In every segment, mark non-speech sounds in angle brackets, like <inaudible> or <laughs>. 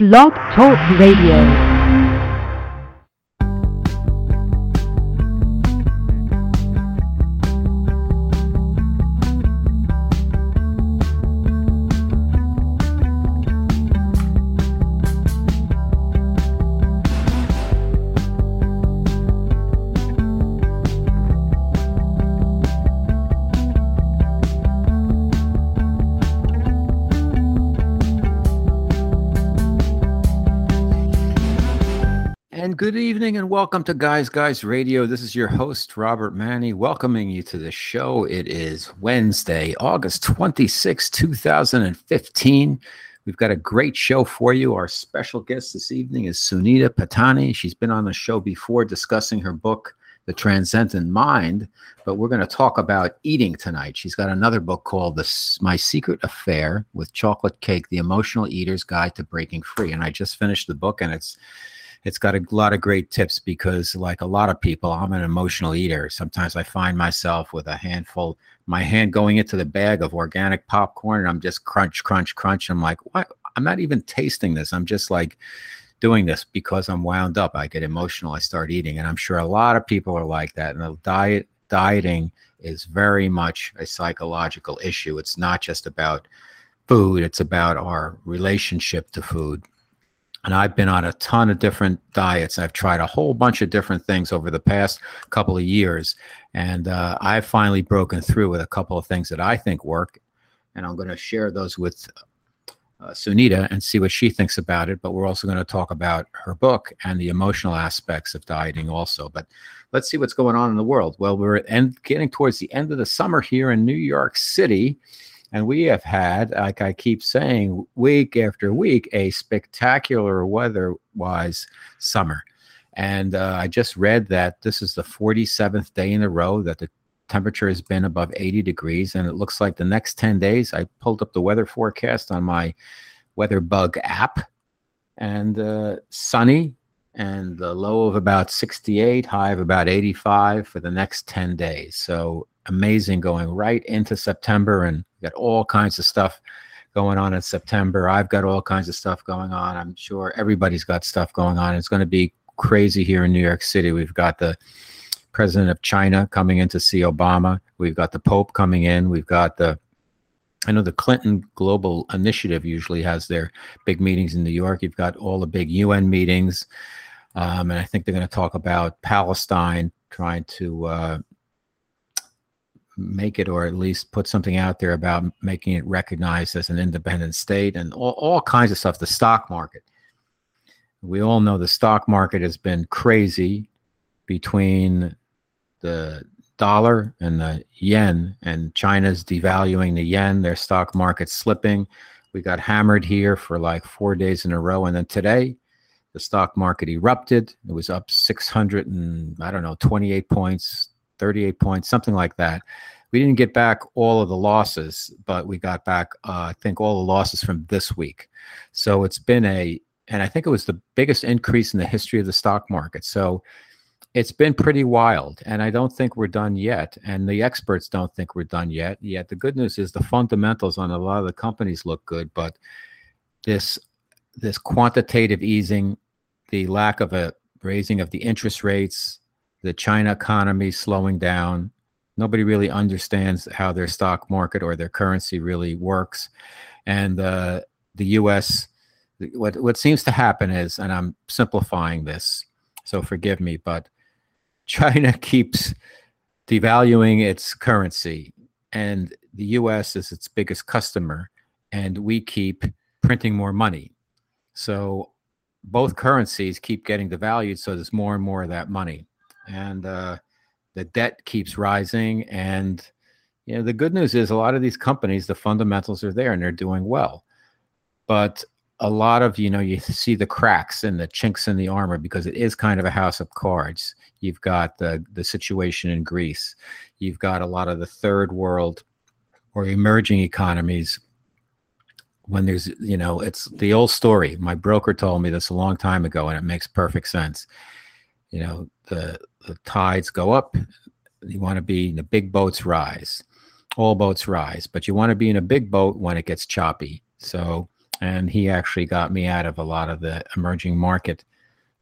Blog Talk Radio. Welcome to Guys Guys Radio. This is your host, Robert Manni, welcoming you to the show. It is Wednesday, August 26, 2015. We've got a great show for you. Our special guest this evening is Sunita Pattani. She's been on the show before discussing her book, The Transcendent Mind, but we're going to talk about eating tonight. She's got another book called the, My Secret Affair with Chocolate Cake The Emotional Eater's Guide to Breaking Free. And I just finished the book and it's it's got a lot of great tips because like a lot of people i'm an emotional eater. Sometimes i find myself with a handful my hand going into the bag of organic popcorn and i'm just crunch crunch crunch. I'm like what i'm not even tasting this. I'm just like doing this because i'm wound up. I get emotional i start eating and i'm sure a lot of people are like that. And the diet dieting is very much a psychological issue. It's not just about food. It's about our relationship to food and I've been on a ton of different diets. I've tried a whole bunch of different things over the past couple of years. And uh, I've finally broken through with a couple of things that I think work. And I'm going to share those with uh, Sunita and see what she thinks about it. But we're also going to talk about her book and the emotional aspects of dieting also. But let's see what's going on in the world. Well, we're end, getting towards the end of the summer here in New York City. And we have had, like I keep saying, week after week, a spectacular weather wise summer. And uh, I just read that this is the 47th day in a row that the temperature has been above 80 degrees. And it looks like the next 10 days, I pulled up the weather forecast on my WeatherBug app and uh, sunny and the low of about 68, high of about 85 for the next 10 days. So amazing going right into September and got all kinds of stuff going on in September. I've got all kinds of stuff going on. I'm sure everybody's got stuff going on. It's going to be crazy here in New York City. We've got the president of China coming in to see Obama. We've got the Pope coming in. We've got the I know the Clinton Global Initiative usually has their big meetings in New York. You've got all the big UN meetings. Um, and I think they're going to talk about Palestine, trying to uh, make it or at least put something out there about making it recognized as an independent state and all, all kinds of stuff the stock market. We all know the stock market has been crazy between the dollar and the yen and china's devaluing the yen their stock market slipping. We got hammered here for like four days in a row and then today the stock market erupted. It was up 600 and i don't know 28 points 38 points, something like that. We didn't get back all of the losses, but we got back, uh, I think, all the losses from this week. So it's been a, and I think it was the biggest increase in the history of the stock market. So it's been pretty wild. And I don't think we're done yet. And the experts don't think we're done yet. Yet the good news is the fundamentals on a lot of the companies look good, but this this quantitative easing, the lack of a raising of the interest rates, the China economy slowing down. Nobody really understands how their stock market or their currency really works. And uh, the US, what, what seems to happen is, and I'm simplifying this, so forgive me, but China <laughs> keeps devaluing its currency, and the US is its biggest customer, and we keep printing more money. So both currencies keep getting devalued, so there's more and more of that money and uh, the debt keeps rising. And you know, the good news is a lot of these companies, the fundamentals are there and they're doing well. But a lot of you know you <laughs> see the cracks and the chinks in the armor because it is kind of a house of cards you've got the the situation in greece you've got a lot of the third world or emerging economies when there's you know it's the old story my broker told me this a long time ago and it makes perfect sense you know the the tides go up. You want to be in the big boats rise. All boats rise, but you want to be in a big boat when it gets choppy. So and he actually got me out of a lot of the emerging market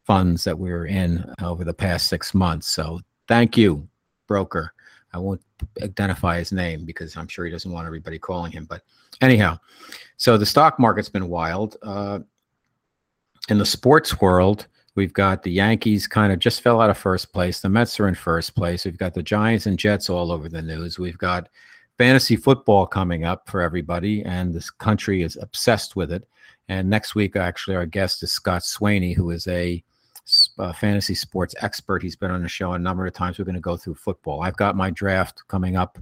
funds that we were in over the past six months. So thank you, broker. I won't identify his name because I'm sure he doesn't want everybody calling him. But anyhow, so the stock market's been wild. Uh, in the sports world, we've got the Yankees kind of just fell out of first place. The Mets are in first place. We've got the Giants and Jets all over the news. We've got fantasy football coming up for everybody, and this country is obsessed with it. And next week, actually, our guest is Scott Swaney, who is a uh, fantasy sports expert. He's been on the show a number of times. We're going to go through football. I've got my draft coming up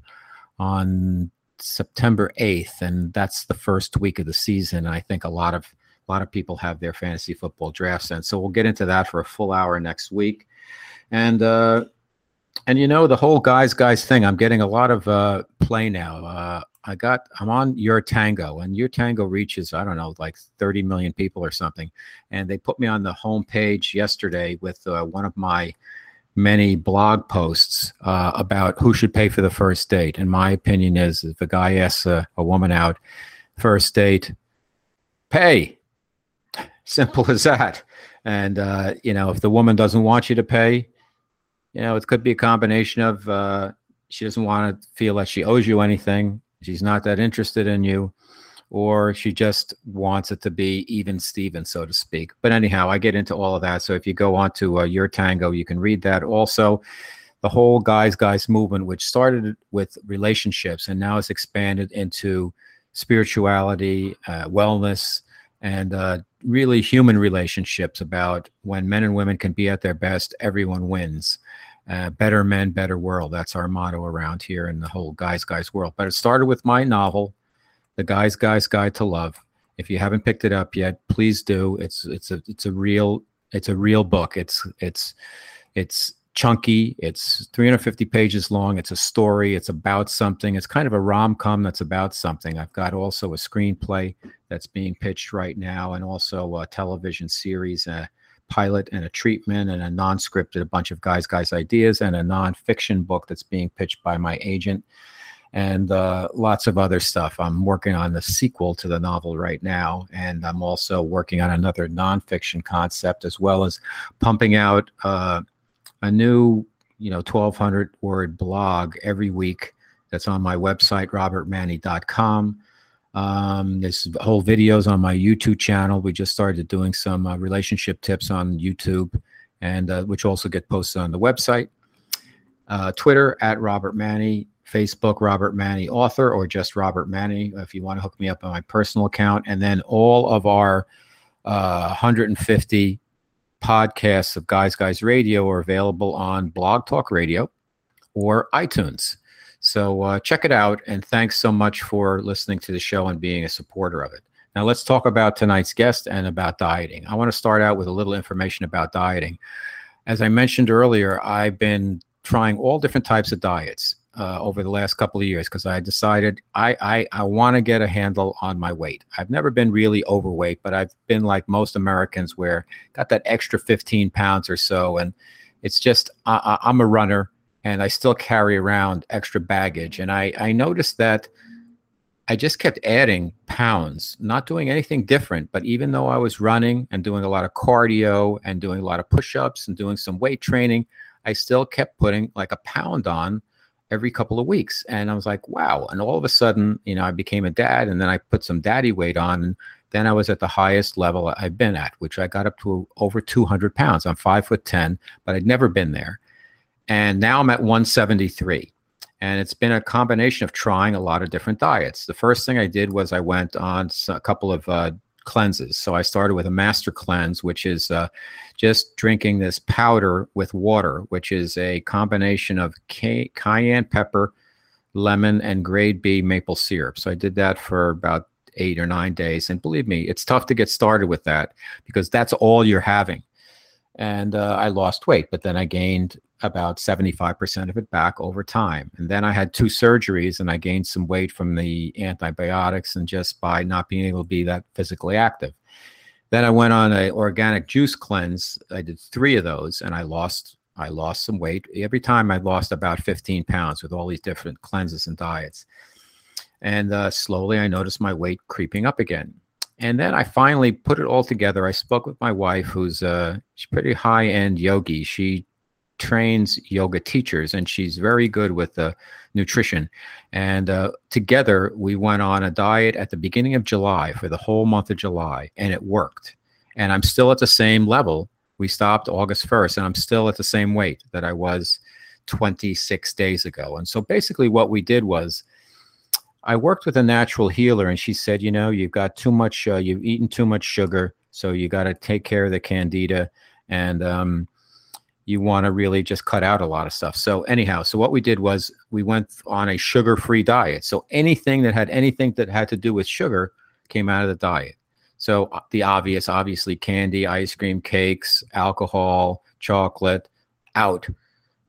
on September 8th, and that's the first week of the season. I think a lot of a lot of people have their fantasy football drafts, and so we'll get into that for a full hour next week. And uh, and you know the whole guys guys thing. I'm getting a lot of uh, play now. Uh, I got I'm on Your Tango, and Your Tango reaches I don't know like 30 million people or something, and they put me on the homepage yesterday with uh, one of my many blog posts uh, about who should pay for the first date. And my opinion is, if a guy asks a, a woman out first date, pay. Simple <laughs> as that. And uh, you know, if the woman doesn't want you to pay, you know, it could be a combination of uh, she doesn't want to feel that she owes you anything, she's not that interested in you, or she just wants it to be even Steven, so to speak. But anyhow, I get into all of that. So if you go on to uh, Your Tango, you can read that. Also, the whole guys guys movement, which started with relationships and now it's expanded into spirituality, uh, wellness, and uh, really human relationships about when men and women can be at their best, everyone wins. Uh, better men, better world. That's our motto around here in the whole guys, guys world. But it started with my novel, The Guys, Guys Guide to Love. If you haven't picked it up yet, please do. It's it's a it's a real it's a real book. It's it's it's chunky. It's 350 pages long. It's a story. It's about something. It's kind of a rom com that's about something. I've got also a screenplay that's being pitched right now, and also a television series. Uh, pilot and a treatment and a non-scripted, a bunch of guys, guys ideas, and a non-fiction book that's being pitched by my agent, and uh, lots of other stuff. I'm working on the sequel to the novel right now, and I'm also working on another non-fiction concept as well as pumping out uh, a new, you know, 1,200 word blog every week. That's on my website, robertmanni.com um, there's whole videos on my YouTube channel. We just started doing some uh, relationship tips on YouTube, and uh, which also get posted on the website. Uh, Twitter at Robert Manni, Facebook Robert Manni Author, or just Robert Manni if you want to hook me up on my personal account. And then all of our 150 uh, podcasts of Guys Guys Radio are available on Blog Talk Radio or iTunes. So uh, check it out. And thanks so much for listening to the show and being a supporter of it. Now, let's talk about tonight's guest and about dieting. I want to start out with a little information about dieting. As I mentioned earlier, I've been trying all different types of diets uh, over the last couple of years because I decided I, I, I want to get a handle on my weight. I've never been really overweight, but I've been like most Americans where got that extra 15 pounds or so. And it's just, I, I'm a runner and I still carry around extra baggage. And I, I noticed that I just kept adding pounds, not doing anything different. But even though I was running and doing a lot of cardio and doing a lot of push ups and doing some weight training, I still kept putting like a pound on every couple of weeks. And I was like, wow. And all of a sudden, you know, I became a dad and then I put some daddy weight on. And then I was at the highest level I've been at, which I got up to over 200 pounds. I'm five foot 10, but I'd never been there and now I'm at 173. And it's been a combination of trying a lot of different diets. The first thing I did was I went on a couple of uh, cleanses. So I started with a master cleanse, which is uh, just drinking this powder with water, which is a combination of cay- cayenne pepper, lemon, and grade B maple syrup. So I did that for about eight or nine days. And believe me, it's tough to get started with that because that's all you're having. And uh, I lost weight, but then I gained about 75% of it back over time. And then I had two surgeries and I gained some weight from the antibiotics and just by not being able to be that physically active. Then I went on a organic juice cleanse. I did three of those and I lost I lost some weight. Every time I lost about 15 pounds with all these different cleanses and diets. And uh, slowly I noticed my weight creeping up again. And then I finally put it all together. I spoke with my wife, who's uh, she's pretty high end yogi. She trains yoga teachers, and she's very good with the nutrition. And uh, together, we went on a diet at the beginning of July for the whole month of July, and it worked. And I'm still at the same level. We stopped August 1st, and I'm still at the same weight that I was 26 days ago. And so basically, what we did was I worked with a natural healer, and she said, you know, you've got too much, uh, you've eaten too much sugar, so you got to take care of the candida, and um, you want to really just cut out a lot of stuff. So anyhow, so what we did was we went on a sugar-free diet. So anything that had anything that had to do with sugar came out of the diet. So uh, the obvious, obviously, candy, ice cream, cakes, alcohol, chocolate, out.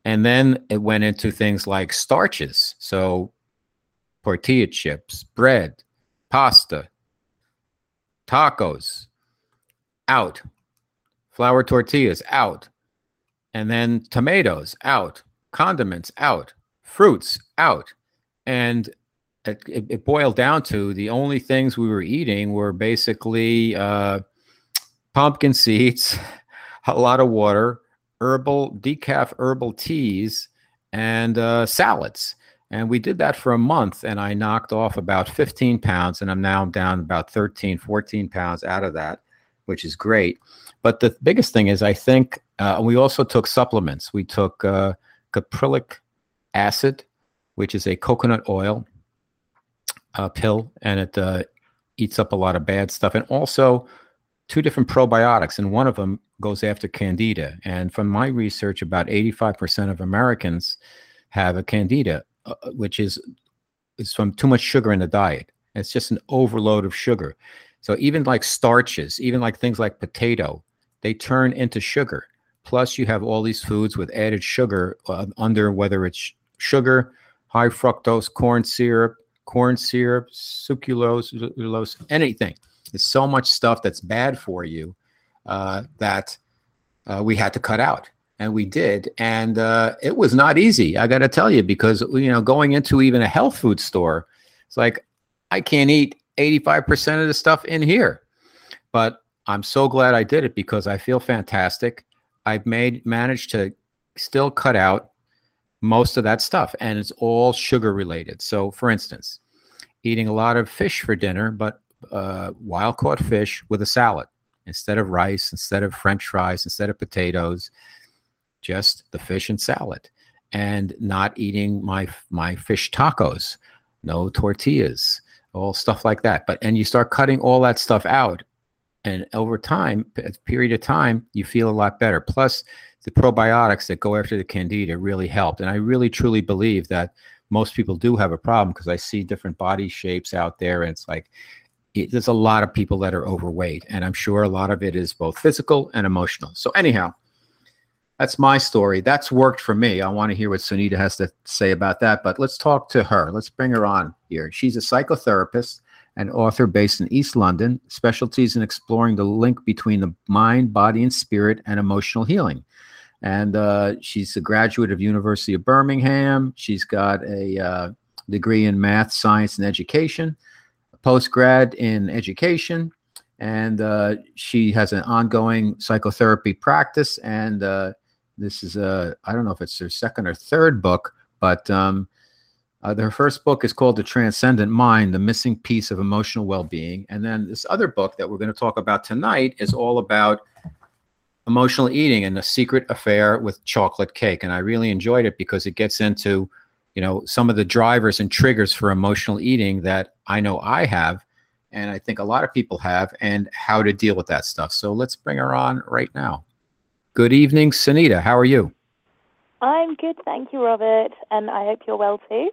And then it went into things like starches. So tortilla chips, bread, pasta, tacos, out. Flour tortillas, out. And then tomatoes, out. Condiments, out. Fruits, out. And it, it, boiled down to the only things we were eating were basically uh, pumpkin seeds, <laughs> a lot of water, herbal, decaf herbal teas, and uh, salads. And we did that for a month, and I knocked off about 15 pounds, and I'm now down about 13, 14 pounds out of that, which is great. But the biggest thing is, I think uh, we also took supplements. We took uh, caprylic acid, which is a coconut oil uh, pill, and it uh, eats up a lot of bad stuff. And also two different probiotics, and one of them goes after candida. And from my research, about 85% of Americans have a candida uh, which is is from too much sugar in the diet. It's just an overload of sugar. So even like starches, even like things like potato, they turn into sugar. Plus, you have all these foods with added sugar uh, under whether it's sugar, high fructose corn syrup, corn syrup, sucralose, anything. There's so much stuff that's bad for you uh, that uh, we had to cut out and we did and uh, it was not easy i got to tell you because you know going into even a health food store it's like i can't eat 85% of the stuff in here but i'm so glad i did it because i feel fantastic. I've made managed to still cut out most of that stuff and it's all sugar related. So for instance eating a lot of fish for dinner but uh, wild caught fish with a salad instead of rice instead of french fries instead of potatoes just the fish and salad and not eating my my fish tacos no tortillas all stuff like that. But and you start cutting all that stuff out and over time a period of time you feel a lot better plus the probiotics that go after the candida really helped and i really truly believe that most people do have a problem because i see different body shapes out there and it's like it, there's a lot of people that are overweight and i'm sure a lot of it is both physical and emotional so anyhow that's my story. That's worked for me. I want to hear what Sunita has to say about that. But let's talk to her. Let's bring her on here. She's a psychotherapist and author based in East London, specialties in exploring the link between the mind, body, and spirit and emotional healing. And uh, she's a graduate of University of Birmingham. She's got a uh, degree in math, science, and education, a postgrad in education, and uh, she has an ongoing psychotherapy practice and uh, this is a I don't know if it's her second or third book, but um, uh, her first book is called The Transcendent Mind: The Missing Piece of Emotional Well-Being, and then this other book that we're going to talk about tonight is all about emotional eating and the secret affair with chocolate cake. And I really enjoyed it because it gets into you know some of the drivers and triggers for emotional eating that I know I have and I think a lot of people have, and how to deal with that stuff. So let's bring her on right now. Good evening, Sunita. How are you? I'm good, thank you, Robert, and I hope you're well too.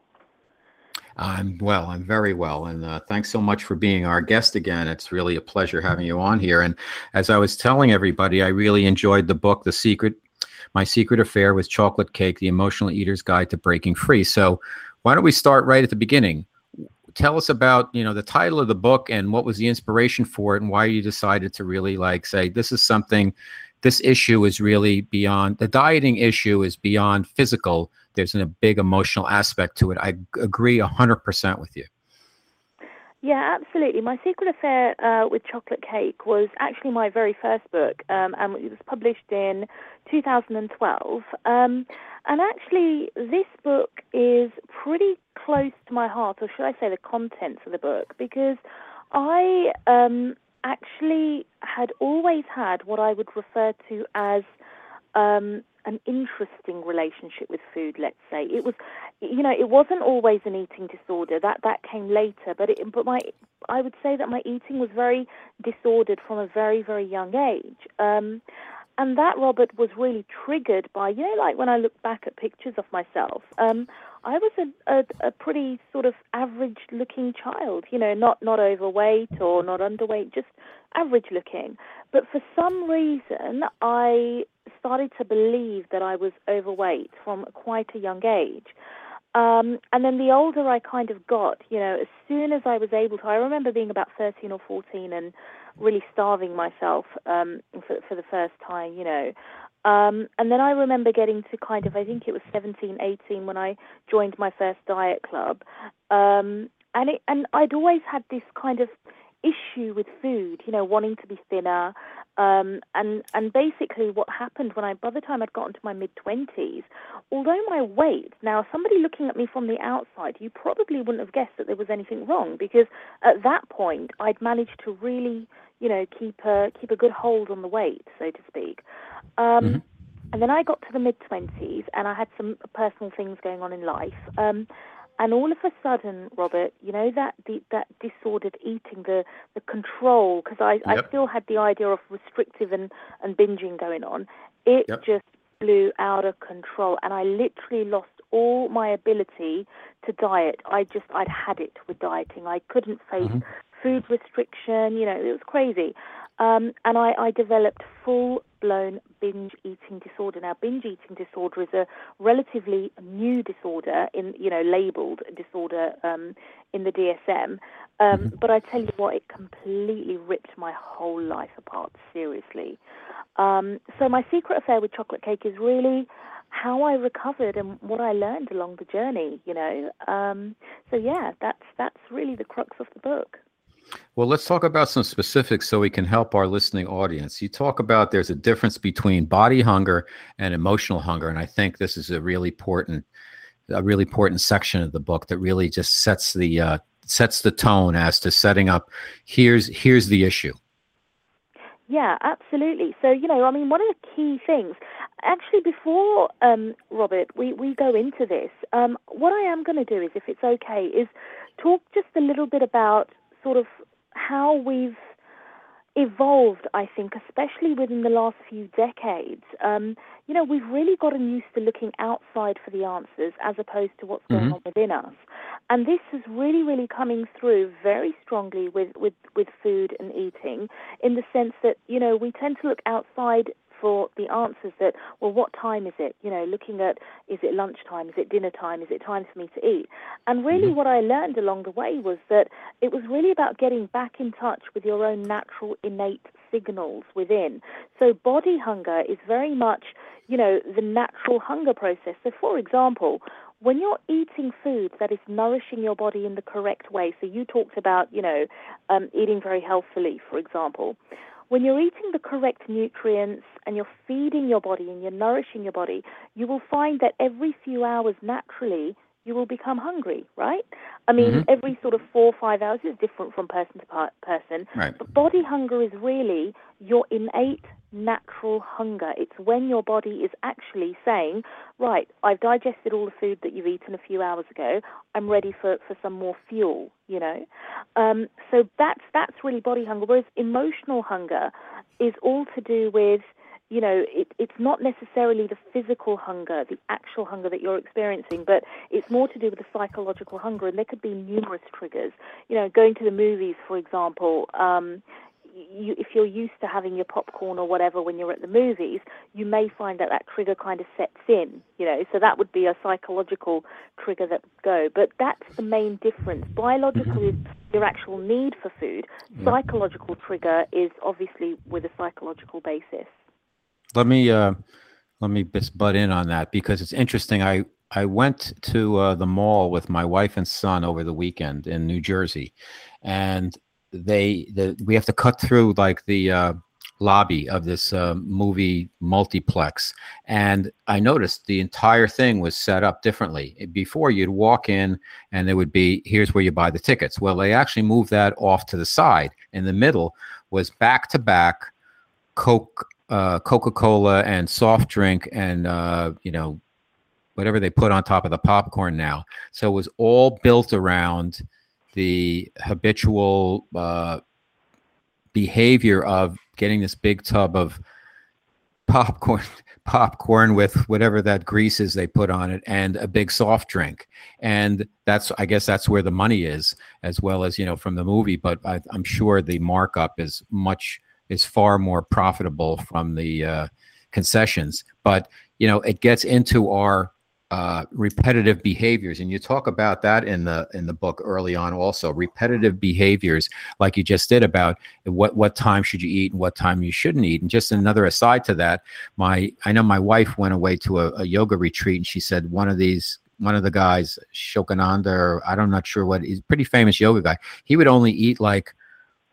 I'm well. I'm very well, and uh, thanks so much for being our guest again. It's really a pleasure having you on here. And as I was telling everybody, I really enjoyed the book, "The Secret." My Secret Affair with Chocolate Cake: The Emotional Eater's Guide to Breaking Free. So, why don't we start right at the beginning? Tell us about you know the title of the book and what was the inspiration for it, and why you decided to really like say this is something this issue is really beyond the dieting issue is beyond physical. There's a big emotional aspect to it. I agree 100% with you. Yeah, absolutely. My Secret Affair uh, with Chocolate Cake was actually my very first book, um, and it was published in 2012. Um, and actually, this book is pretty close to my heart, or should I say the contents of the book, because I um, actually had always had what I would refer to as um, an interesting relationship with food. Let's say it was, you know, it wasn't always an eating disorder. That that came later, but it, but my I would say that my eating was very disordered from a very very young age. Um, and that Robert was really triggered by you know like when I look back at pictures of myself. Um, I was a, a, a pretty sort of average looking child, you know, not not overweight or not underweight, just average looking. But for some reason, I started to believe that I was overweight from quite a young age. Um, and then the older I kind of got, you know, as soon as I was able to, I remember being about 13 or 14 and really starving myself um, for, for the first time, you know. Um, and then I remember getting to kind of, I think it was 17, 18 when I joined my first diet club. Um, and it, and I'd always had this kind of issue with food, you know, wanting to be thinner. Um, and and basically, what happened when I, by the time I'd gotten to my mid twenties, although my weight, now somebody looking at me from the outside, you probably wouldn't have guessed that there was anything wrong because at that point I'd managed to really, you know, keep a keep a good hold on the weight, so to speak. Um, mm-hmm. And then I got to the mid twenties, and I had some personal things going on in life. Um, and all of a sudden, Robert, you know that the, that disordered eating, the the control, because I, yep. I still had the idea of restrictive and, and binging going on. It yep. just blew out of control, and I literally lost all my ability to diet. I just I'd had it with dieting. I couldn't face mm-hmm. food restriction. You know, it was crazy. Um, and I, I developed full blown binge eating disorder. Now, binge eating disorder is a relatively new disorder, in you know, labelled disorder um, in the DSM. Um, mm-hmm. But I tell you what, it completely ripped my whole life apart. Seriously. Um, so my secret affair with chocolate cake is really how I recovered and what I learned along the journey. You know. Um, so yeah, that's that's really the crux of the book. Well, let's talk about some specifics so we can help our listening audience. You talk about there's a difference between body hunger and emotional hunger, and I think this is a really important, a really important section of the book that really just sets the uh, sets the tone as to setting up. Here's here's the issue. Yeah, absolutely. So you know, I mean, one of the key things, actually, before um, Robert, we we go into this, um, what I am going to do is, if it's okay, is talk just a little bit about sort of how we've evolved, I think, especially within the last few decades. Um, you know, we've really gotten used to looking outside for the answers as opposed to what's going mm-hmm. on within us. And this is really, really coming through very strongly with, with, with food and eating in the sense that, you know, we tend to look outside for the answers that, well, what time is it? You know, looking at is it lunchtime? Is it dinner time? Is it time for me to eat? And really, mm-hmm. what I learned along the way was that it was really about getting back in touch with your own natural, innate signals within. So, body hunger is very much, you know, the natural hunger process. So, for example, when you're eating food that is nourishing your body in the correct way, so you talked about, you know, um, eating very healthfully, for example when you're eating the correct nutrients and you're feeding your body and you're nourishing your body, you will find that every few hours naturally you will become hungry, right? I mean, mm-hmm. every sort of four or five hours is different from person to person. Right. But body hunger is really your innate natural hunger. It's when your body is actually saying, right, I've digested all the food that you've eaten a few hours ago. I'm ready for, for some more fuel, you know. Um, so that's that's really body hunger. Whereas emotional hunger is all to do with you know, it, it's not necessarily the physical hunger, the actual hunger that you're experiencing, but it's more to do with the psychological hunger. And there could be numerous triggers. You know, going to the movies, for example, um, you, if you're used to having your popcorn or whatever when you're at the movies, you may find that that trigger kind of sets in, you know, so that would be a psychological trigger that would go. But that's the main difference. Biological is your actual need for food. Psychological trigger is obviously with a psychological basis. Let me uh, let me just butt in on that because it's interesting. I I went to uh, the mall with my wife and son over the weekend in New Jersey, and they the we have to cut through like the uh, lobby of this uh, movie multiplex, and I noticed the entire thing was set up differently. Before you'd walk in, and there would be here's where you buy the tickets. Well, they actually moved that off to the side. In the middle was back to back Coke, uh, Coca Cola, and soft drink, and uh, you know whatever they put on top of the popcorn now. So it was all built around the habitual uh, behavior of getting this big tub of popcorn <laughs> popcorn with whatever that grease is they put on it and a big soft drink and that's i guess that's where the money is as well as you know from the movie but I, am sure the markup is much is far more profitable from the uh, concessions. But you know it gets into our uh, repetitive behaviors. And you talk about that in the in the book early on also repetitive behaviors like you just did about what what time should you eat and what time you shouldn't eat. And just another aside to that my i know my wife went away to a, a yoga retreat and she said one of these one of the guys shokananda or i'm not sure what he's pretty famous yoga guy. He would only eat like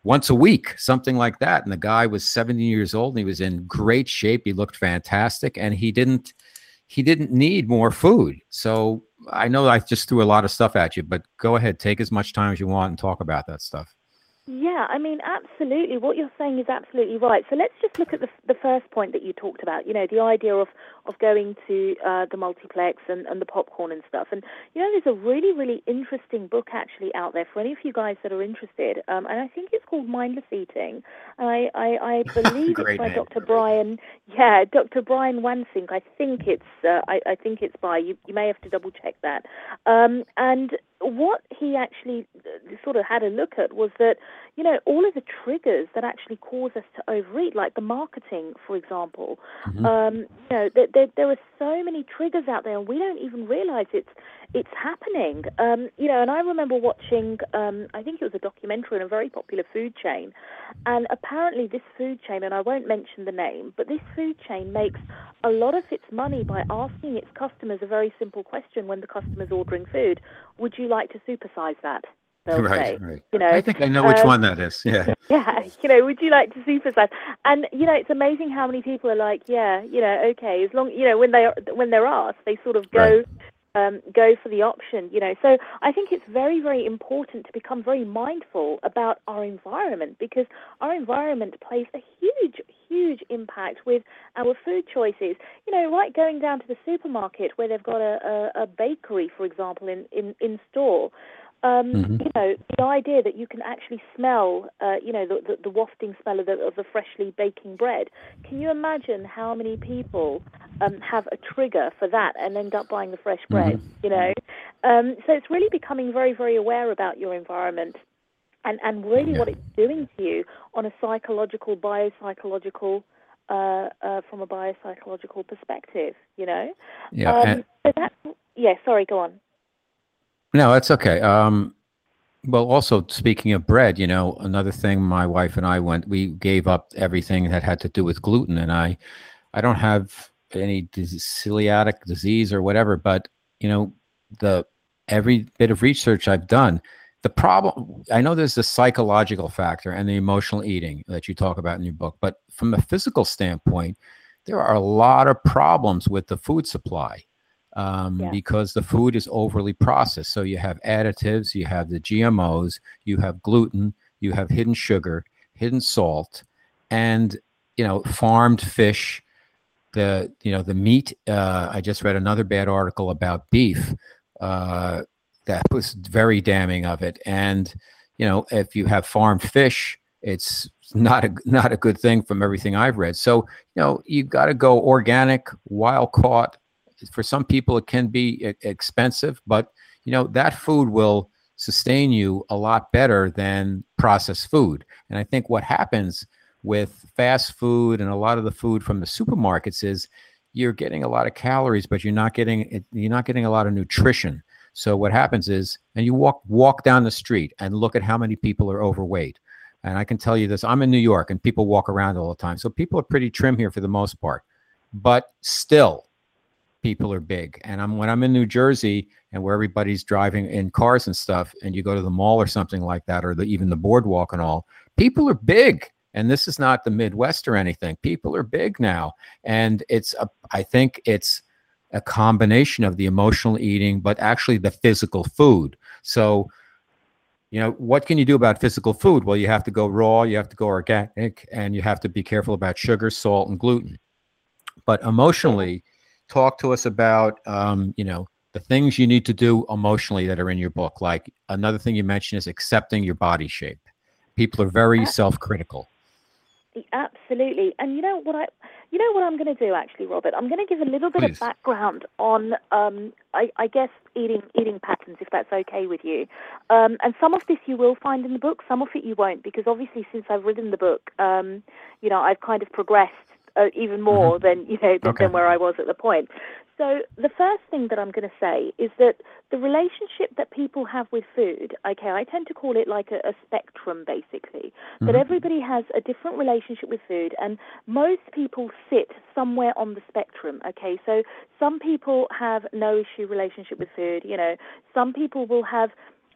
once a week, something like that. And the guy was 70 years old and he was in great shape. He looked fantastic and he didn't he didn't need more food. So I know I just threw a lot of stuff at you, but go ahead, take as much time as you want and talk about that stuff. Yeah, I mean, absolutely. What you're saying is absolutely right. So let's just look at the, the first point that you talked about. You know, the idea of of going to uh, the multiplex and, and the popcorn and stuff. And you know, there's a really really interesting book actually out there for any of you guys that are interested. Um, and I think it's called Mindless Eating. I I, I <laughs> believe it's by name. Dr. Brian. Yeah, Dr. Brian Wansink. I think it's uh, I, I think it's by. You you may have to double check that. Um, and what he actually uh, sort of had a look at was that, you know, all of the triggers that actually cause us to overeat, like the marketing, for example, mm-hmm. um, you know, there, there, there, are so many triggers out there, and we don't even realize it's it's happening. Um, you know, and I remember watching, um, I think it was a documentary on a very popular food chain, and apparently this food chain, and I won't mention the name, but this food chain makes a lot of its money by asking its customers a very simple question when the customer's ordering food: Would you like to supersize that? right, say, right. You know, I think I know which um, one that is. Yeah. <laughs> Yeah. You know, would you like to supersize? And you know, it's amazing how many people are like, yeah, you know, okay, as long you know when they are when they're asked, they sort of go. Right um, go for the option. You know, so I think it's very, very important to become very mindful about our environment because our environment plays a huge, huge impact with our food choices. You know, right going down to the supermarket where they've got a, a, a bakery, for example, in in, in store. Um, mm-hmm. You know, the idea that you can actually smell, uh, you know, the, the, the wafting smell of the, of the, freshly baking bread. Can you imagine how many people um, have a trigger for that and end up buying the fresh bread? Mm-hmm. You know, um, so it's really becoming very, very aware about your environment and and really yeah. what it's doing to you on a psychological, biopsychological. Uh, uh, from a biopsychological perspective, you know. Yeah. Um, so that, yeah. Sorry. Go on. No, that's okay. Um, well, also speaking of bread, you know, another thing my wife and I went, we gave up everything that had to do with gluten, and I, I don't have any celiac disease or whatever, but you know, the every bit of research I've done, the problem I know there's the psychological factor and the emotional eating that you talk about in your book, but from a physical standpoint, there are a lot of problems with the food supply um, yeah. because the food is overly processed. So you have additives, you have the GMOs, you have gluten, you have hidden sugar, hidden salt, and you know farmed fish. The you know the meat. Uh, I just read another bad article about beef uh, that was very damning of it. And you know if you have farmed fish, it's not a not a good thing from everything I've read. So you know you've got to go organic, wild caught, for some people it can be expensive, but you know that food will sustain you a lot better than processed food. And I think what happens with fast food and a lot of the food from the supermarkets is you're getting a lot of calories, but you're not getting you're not getting a lot of nutrition. So what happens is, and you walk walk down the street and look at how many people are overweight. And I can tell you this: I'm in New York, and people walk around all the time, so people are pretty trim here for the most part. But still, people are big. And I'm when I'm in New Jersey and where everybody's driving in cars and stuff, and you go to the mall or something like that, or the, even the boardwalk and all, people are big. And this is not the Midwest or anything. People are big now, and it's a, I think it's a combination of the emotional eating, but actually the physical food. So you know what can you do about physical food well you have to go raw you have to go organic and you have to be careful about sugar salt and gluten but emotionally talk to us about um, you know the things you need to do emotionally that are in your book. Like another thing you mentioned is accepting your body shape. People are very self-critical. absolutely. And you know what i you know what i'm going to do actually robert? I'm going to give a little bit Please. of background on um, I, I, guess eating eating patterns if that's okay with you. Um, and some of this you will find in the book some of it you won't because obviously since i've written the book um, you know i've kind of progressed uh, even more mm-hmm. than you know than, okay. than, where I was at the point. So the first thing that I'm going to say is that the relationship that people have with food, okay, I tend to call it like a, a spectrum basically. Mm-hmm. That everybody has a different relationship with food, and most people sit somewhere on the spectrum. Okay, so some people have no issue relationship with food. You know, some people will have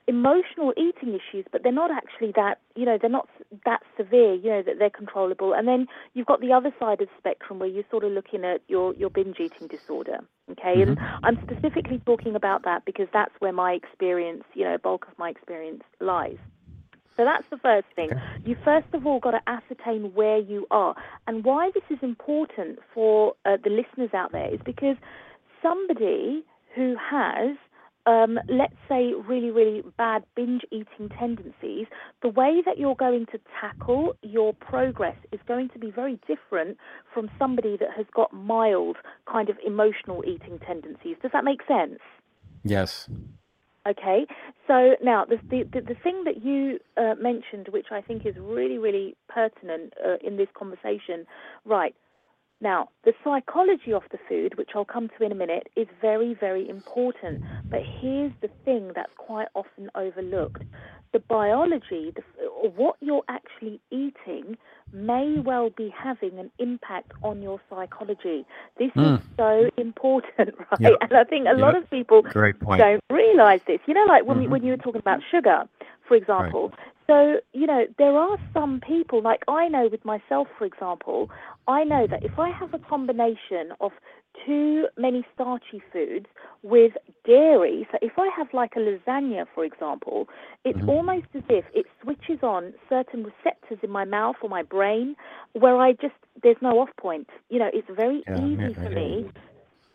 emotional eating issues, but they're not actually that, you know, they're not that severe, you know, that they're controllable. And then you've got the other side of the spectrum where you're sort of looking at your, your binge eating disorder. Okay. Mm-hmm. And I'm specifically talking about that because that's where my experience, you know, bulk of my experience lies. So that's the first thing. Okay. You first of all got to ascertain where you are. And why this is important for uh, the listeners out there is because somebody who has um, let's say, really, really bad binge eating tendencies, the way that you're going to tackle your progress is going to be very different from somebody that has got mild kind of emotional eating tendencies. Does that make sense? Yes. Okay, so now the the, the thing that you uh, mentioned, which I think is really really pertinent uh, in this conversation, right? Now, the psychology of the food, which I'll come to in a minute, is very, very important. But here's the thing that's quite often overlooked the biology, the, what you're actually eating, may well be having an impact on your psychology. This mm. is hmm. so important, <laughs> right? Yep. And I think a yep. lot of people don't realize this. You know, like when, mm-hmm. we, when you were talking about sugar, for example, right. So, you know, there are some people, like I know with myself, for example, I know that if I have a combination of too many starchy foods with dairy, so if I have like a lasagna, for example, it's mm-hmm. almost as if it switches on certain receptors in my mouth or my brain where I just, there's no off point. You know, it's very yeah, easy yeah, for me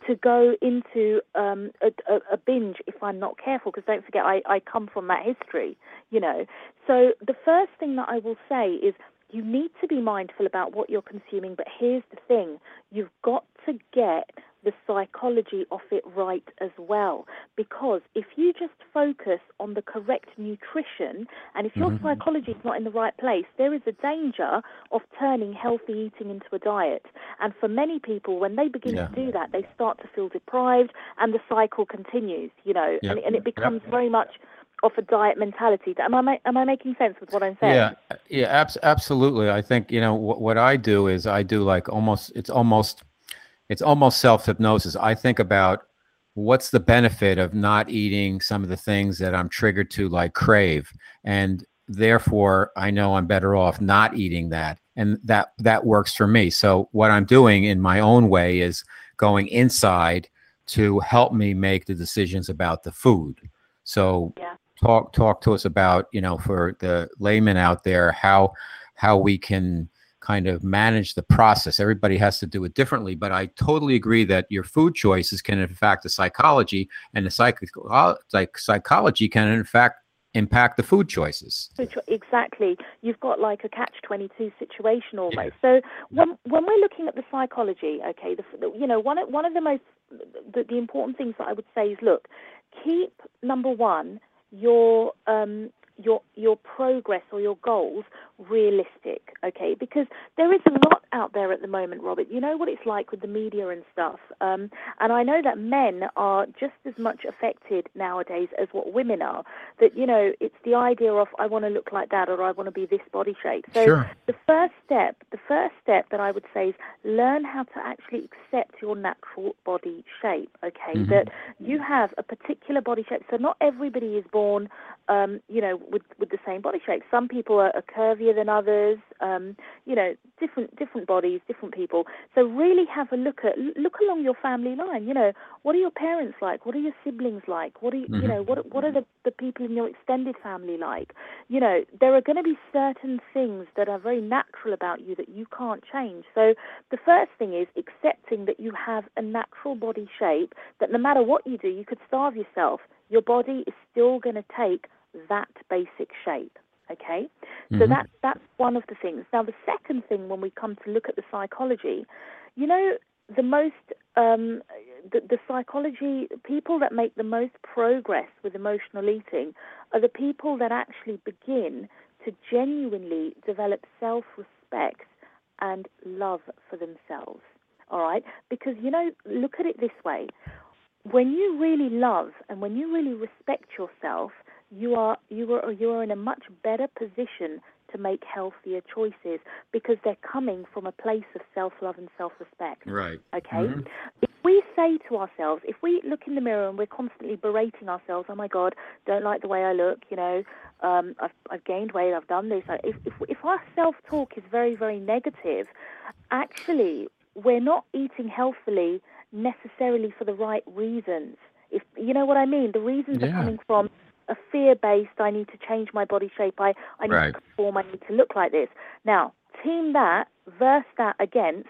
to go into um, a, a, a, binge if I'm not careful. Because don't forget, I, I come from that history, you know. So the first thing that I will say is you need to be mindful about what you're consuming. But here's the thing: you've got to get the psychology of it right as well. Because if you just focus on the correct nutrition, and if your mm-hmm. psychology is not in the right place, there is a danger of turning healthy eating into a diet. And for many people, when they begin yeah. to do that, they start to feel deprived, and the cycle continues. You know, yep. and, and, it becomes yep. very much of a diet mentality. Am I am I making sense with what I'm saying? Yeah, yeah, abs- absolutely. I think you know what, what I do is I do like almost it's almost it's almost self hypnosis. I think about what's the benefit of not eating some of the things that I'm triggered to, like crave, and therefore I know I'm better off not eating that, and that that works for me. So what I'm doing in my own way is going inside to help me make the decisions about the food. So yeah. Talk talk to us about you know for the layman out there how how we can kind of manage the process. Everybody has to do it differently, but I totally agree that your food choices can, in fact, the psychology, and the psych- like psychology can, in fact, impact the food choices. Exactly. You've got like a catch 22 situation almost. Yeah. So when, when we're looking at the psychology, okay, the, you know, one of, one of the most, the, the important things that I would say is look, keep number one, your um, your your progress or your goals realistic, okay? Because there is a lot out there at the moment, Robert. You know what it's like with the media and stuff. Um, and I know that men are just as much affected nowadays as what women are. That, you know, it's the idea of, I want to look like that or I want to be this body shape. So Sure. the first step, the first step that I would say is learn how to actually accept your natural body shape, okay? Mhm. That you have a particular body shape. So not everybody is born, um, you know, with, with the same body shape. Some people are, are curvier than others, um, you know, different different bodies, different people. So really have a look at look along your family line. You know, what are your parents like? What are your siblings like? What are you, Mhm. you know, what what are the, the people in your extended family like? You know, there are going to be certain things that are very natural about you that you can't change. So the first thing is accepting that you have a natural body shape that no matter what you do, you could starve yourself. Your body is still going to take that basic shape. Okay, so Mhm. that that's one of the things. Now the second thing, when we come to look at the psychology, you know, the most um, the, the psychology people that make the most progress with emotional eating are the people that actually begin to genuinely develop self-respect and love for themselves. All right, because you know, look at it this way: when you really love and when you really respect yourself, you are you are you are in a much better position to make healthier choices because they're coming from a place of self-love and self-respect. Right. Okay. Mhm. If we say to ourselves, if we look in the mirror and we're constantly berating ourselves, oh my God, don't like the way I look, you know, um, I've, I've gained weight, I've done this. If, if, if our self talk is very, very negative, actually, we're not eating healthily necessarily for the right reasons. If you know what I mean, the reasons Yeah. are coming from a fear based. I need to change my body shape. I I need Right. to conform. I need to look like this. Now, team that, verse that against.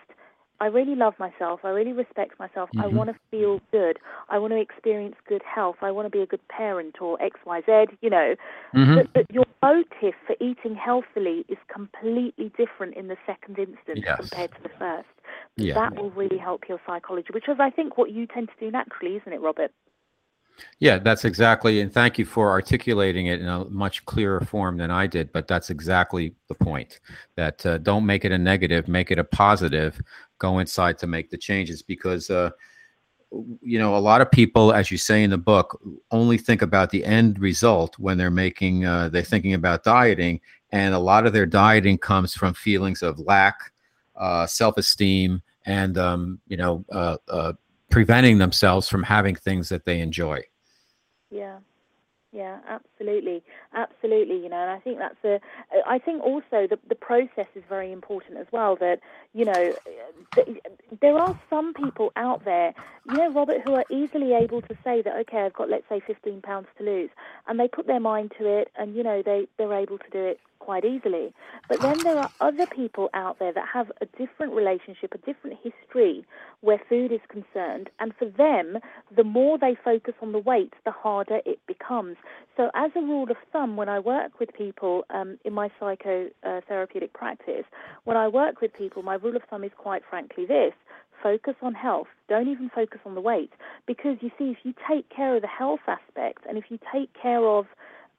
I really love myself. I really respect myself. I Mhm. want to feel good. I want to experience good health. I want to be a good parent or X, Y, Z. You know, Mhm. that, that your motive for eating healthily is completely different in the second instance Yes. compared to the first. Yeah. That will really help your psychology, which is, I think, what you tend to do naturally, isn't it, Robert? Yeah, that's exactly, and thank you for articulating it in a much clearer form than I did. But that's exactly the point. That uh, don't make it a negative, make it a positive. Go inside to make the changes because, uh, you know, a lot of people, as you say in the book, only think about the end result when they're making, uh, they're thinking about dieting, and a lot of their dieting comes from feelings of lack, uh, self-esteem, and um, you know, uh, uh, preventing themselves from having things that they enjoy. Yeah, yeah, absolutely, absolutely. You know, and I think that's a. I think also the the process is very important as well. That you know, th- there are some people out there, you know, Robert, who are easily able to say that okay, I've got let's say 15 pounds to lose, and they put their mind to it, and you know, they they're able to do it quite easily. But then there are other people out there that have a different relationship, a different history where food is concerned, and for them, the more they focus on the weight, the harder it becomes. So, as a rule of thumb, when I work with people um, in my psychotherapeutic practice, when I work with people, my rule of thumb is quite frankly this focus on health. Don't even focus on the weight. Because you see, if you take care of the health aspect and if you take care of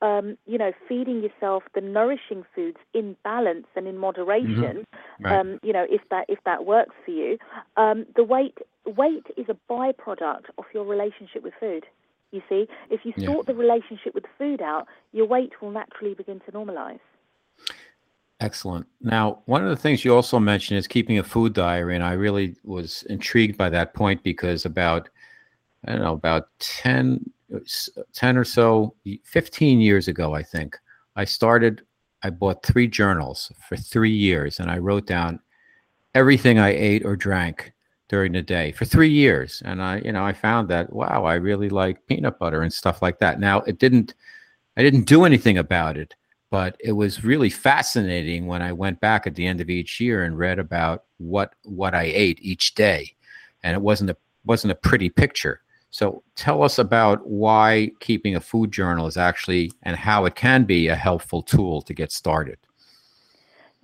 um, you know, feeding yourself the nourishing foods in balance and in moderation, Right. um, you know, if that if that works for you, um, the weight weight is a byproduct of your relationship with food. You see, if you Yeah. sort the relationship with food out, your weight will naturally begin to normalize. Excellent. Now, one of the things you also mentioned is keeping a food diary, and I really was intrigued by that point because about I don't know about 10, uh, 10 or so, 15 years ago, I think I started. I bought three journals for three years, and I wrote down everything I ate or drank during the day for three years. And I, you know, I found that wow, I really like peanut butter and stuff like that. Now, it didn't. I didn't do anything about it but it was really fascinating when I went back at the end of each year and read about what what I ate each day, and it wasn't a wasn't a pretty picture. So tell us about why keeping a food journal is actually and how it can be a helpful tool to get started.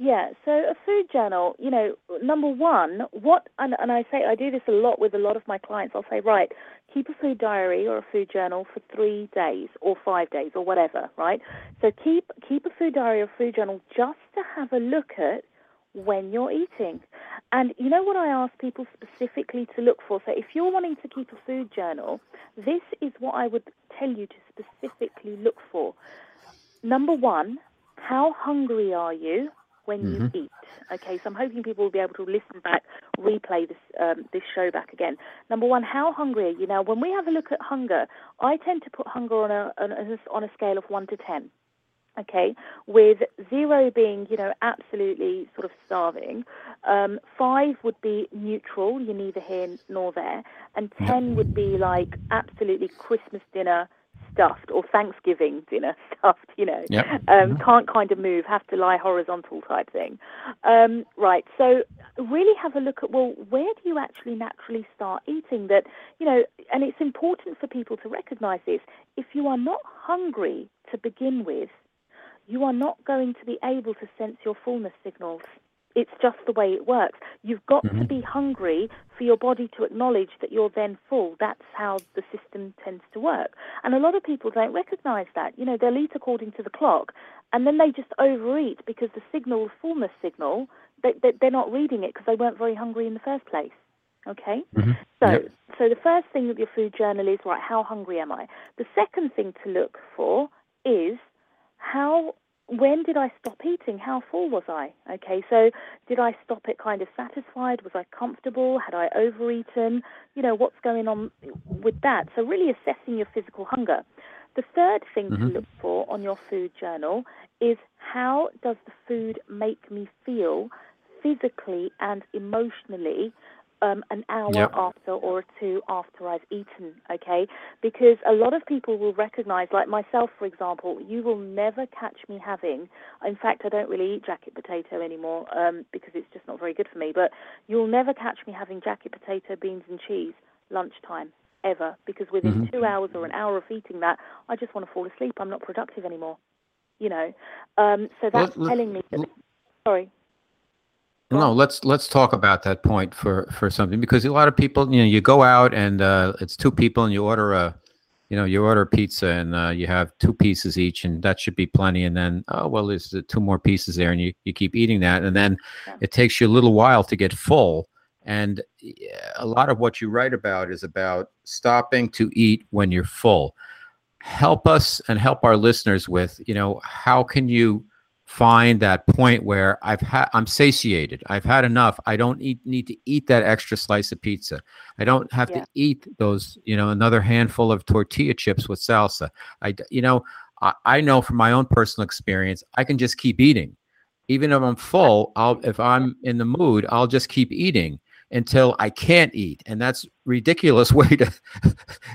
Yeah, so a food journal, you know, number one, what, and, and I say, I do this a lot with a lot of my clients. I'll say, right, keep a food diary or a food journal for three days or five days or whatever, right? So keep, keep a food diary or food journal just to have a look at when you're eating. And you know what I ask people specifically to look for? So if you're wanting to keep a food journal, this is what I would tell you to specifically look for. Number one, how hungry are you? When Mhm. you eat. Okay, so I'm hoping people will be able to listen back, replay this um, this show back again. Number one, how hungry are you? Now, when we have a look at hunger, I tend to put hunger on a on a, on a scale of one to ten. Okay, with zero being you know absolutely sort of starving, um, five would be neutral, you're neither here nor there, and ten would be like absolutely Christmas dinner stuffed or Thanksgiving dinner <laughs> stuffed, you know Yep. um, can't kind of move, have to lie horizontal type thing. Um, right, so really have a look at well, where do you actually naturally start eating that, you know, and it's important for people to recognize this. If you are not hungry to begin with, you are not going to be able to sense your fullness signals. It's just the way it works. You've got to Mhm. be hungry for your body to acknowledge that you're then full. That's how the system tends to work. And a lot of people don't recognize that. You know, they'll eat according to the clock and then they just overeat because the signal, the fullness signal, they, they, they're not reading it because they weren't very hungry in the first place. Okay? Mhm. So, Yep. so the first thing with your food journal is right. How hungry am I? The second thing to look for is how. When did I stop eating? How full was I? Okay, so did I stop it kind of satisfied? Was I comfortable? Had I overeaten? You know, what's going on with that? So really assessing your physical hunger. The third thing to Mhm. look for on your food journal is how does the food make me feel physically and emotionally um, an hour Yep. after or two after I've eaten, okay? Because a lot of people will recognize, like myself, for example, you will never catch me having, in fact, I don't really eat jacket potato anymore um, because it's just not very good for me, but you'll never catch me having jacket potato, beans, and cheese lunchtime. Ever, because within Mhm. two hours or an hour of eating that, I just want to fall asleep. I'm not productive anymore. You know, um, so that's let- telling me that. Sorry. No, let's let's talk about that point for for something because a lot of people, you know, you go out and uh, it's two people and you order a, you know, you order a pizza and uh, you have two pieces each and that should be plenty. And then oh well, there's uh, two more pieces there and you you keep eating that and then it takes you a little while to get full. And a lot of what you write about is about stopping to eat when you're full. Help us and help our listeners with, you know, how can you find that point where I've had I'm satiated. I've had enough. I don't eat, need to eat that extra slice of pizza. I don't have Yeah. to eat those, you know, another handful of tortilla chips with salsa. I you know, I, I know from my own personal experience, I can just keep eating. Even if I'm full, I'll if I'm in the mood, I'll just keep eating until I can't eat. And that's ridiculous <laughs> way to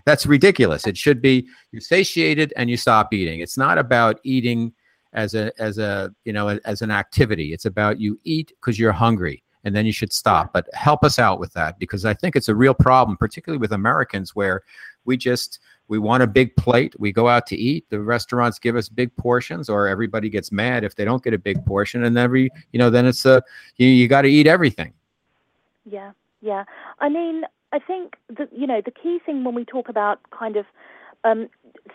that's ridiculous. It should be you're satiated and you stop eating. It's not about eating as a as a you know as an activity. It's about you eat because you're hungry and then you should stop. But help us out with that because i think it's a real problem particularly with americans where we just we want a big plate. We go out to eat. The restaurants give us big portions or everybody gets mad if they don't get a big portion and every you know then it's a you, you got to eat everything. Yeah, yeah. I mean, I think that you know the key thing when we talk about kind of um,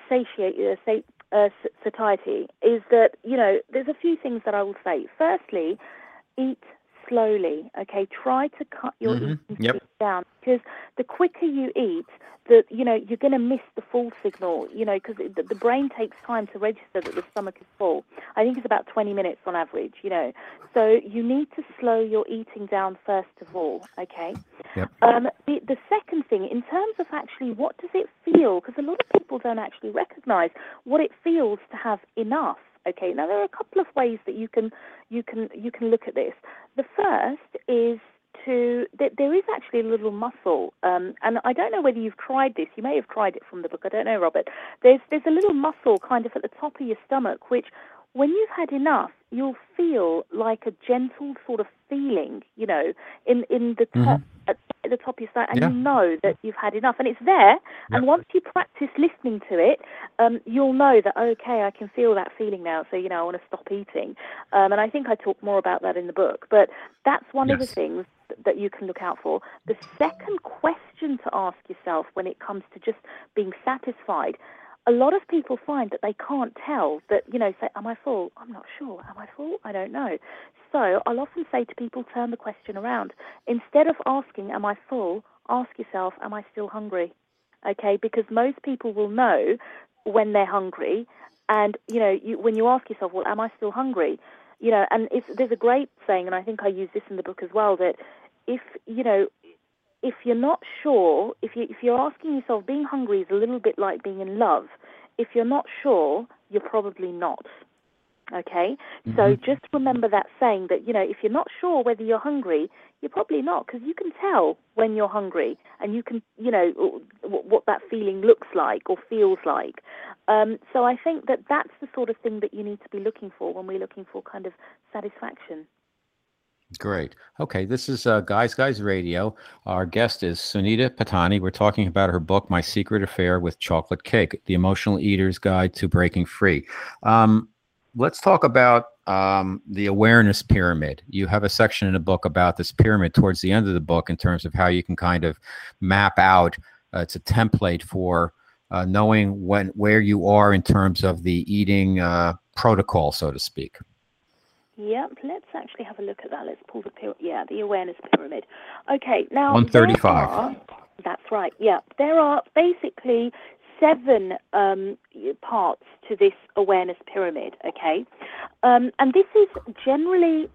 satiate, uh, uh, satiety is that you know there's a few things that I will say. Firstly, eat slowly. Okay, try to cut your Mhm, eating yep. down because the quicker you eat, the you know you're going to miss the full signal. You know because the, the brain takes time to register that the stomach is full. I think it's about 20 minutes on average. You know, so you need to slow your eating down first of all. Okay. Yep. Um, the, the second thing, in terms of actually what does it feel, because a lot of people don't actually recognize what it feels to have enough. Okay, now there are a couple of ways that you can you can you can look at this. The first is to that there is actually a little muscle, um, and I don't know whether you've tried this. You may have tried it from the book. I don't know, Robert. There's there's a little muscle kind of at the top of your stomach, which when you've had enough, you'll feel like a gentle sort of feeling, you know, in in the top, at, at the top of your stomach, and Yeah. you know that you've had enough, and it's there. And once you practice listening to it, um, you'll know that okay, I can feel that feeling now. So you know, I want to stop eating. Um, and I think I talk more about that in the book. But that's one of the things that you can look out for. The second question to ask yourself when it comes to just being satisfied a lot of people find that they can't tell that, you know, say, Am I full? I'm not sure. Am I full? I don't know. So I'll often say to people, turn the question around. Instead of asking, Am I full? ask yourself, Am I still hungry? Okay, because most people will know when they're hungry. And, you know, you, when you ask yourself, Well, am I still hungry? You know, and there's a great saying, and I think I use this in the book as well, that if, you know, if you're not sure, if you if you're asking yourself, being hungry is a little bit like being in love. If you're not sure, you're probably not. Okay, so just remember that saying that you know if you're not sure whether you're hungry, you're probably not because you can tell when you're hungry and you can you know what, what that feeling looks like or feels like. Um, so I think that that's the sort of thing that you need to be looking for when we're looking for kind of satisfaction. Great. Okay, this is uh, Guys Guys Radio. Our guest is Sunita Pattani. We're talking about her book, My Secret Affair with Chocolate Cake: The Emotional Eater's Guide to Breaking Free. Um, let's talk about um, the awareness pyramid. You have a section in the book about this pyramid towards the end of the book in terms of how you can kind of map out. Uh, it's a template for uh, knowing when where you are in terms of the eating uh, protocol, so to speak. Yep, let's actually have a look at that. Let's pull the pyra- yeah the awareness pyramid. Okay, now 135. there are- that's right. Yeah, there are basically seven um, parts to this awareness pyramid. Okay, um, and this is generally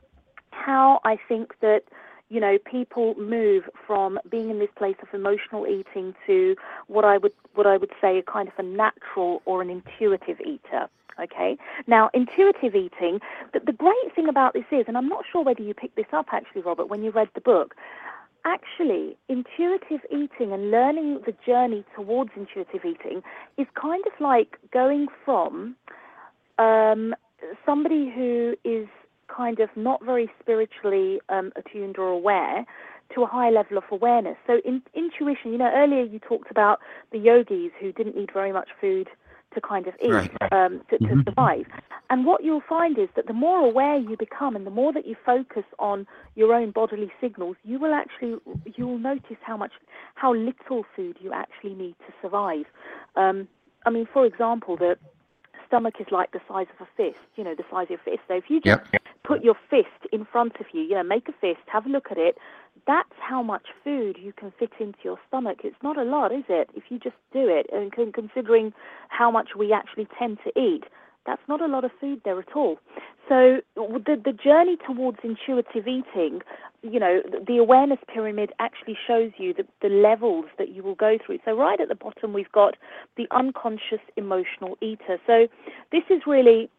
how I think that you know people move from being in this place of emotional eating to what I would what I would say a kind of a natural or an intuitive eater. Okay. Now, intuitive eating, the, the great thing about this is, and I'm not sure whether you picked this up actually, Robert, when you read the book, actually, intuitive eating and learning the journey towards intuitive eating is kind of like going from um, somebody who is kind of not very spiritually um, attuned or aware to a high level of awareness. So, in, intuition, you know, earlier you talked about the yogis who didn't need very much food to kind of eat Right. um, to, to Mhm. survive. And what you'll find is that the more aware you become and the more that you focus on your own bodily signals, you will actually you will notice how much how little food you actually need to survive. Um, I mean, for example, the stomach is like the size of a fist. You know, the size of your fist. So if you just Yep. put your fist in front of you, you know, make a fist, have a look at it. That's how much food you can fit into your stomach. It's not a lot, is it? If you just do it, and considering how much we actually tend to eat, that's not a lot of food there at all. So the the journey towards intuitive eating, you know, the, awareness pyramid actually shows you the, the levels that you will go through. So right at the bottom, we've got the unconscious emotional eater. So this is really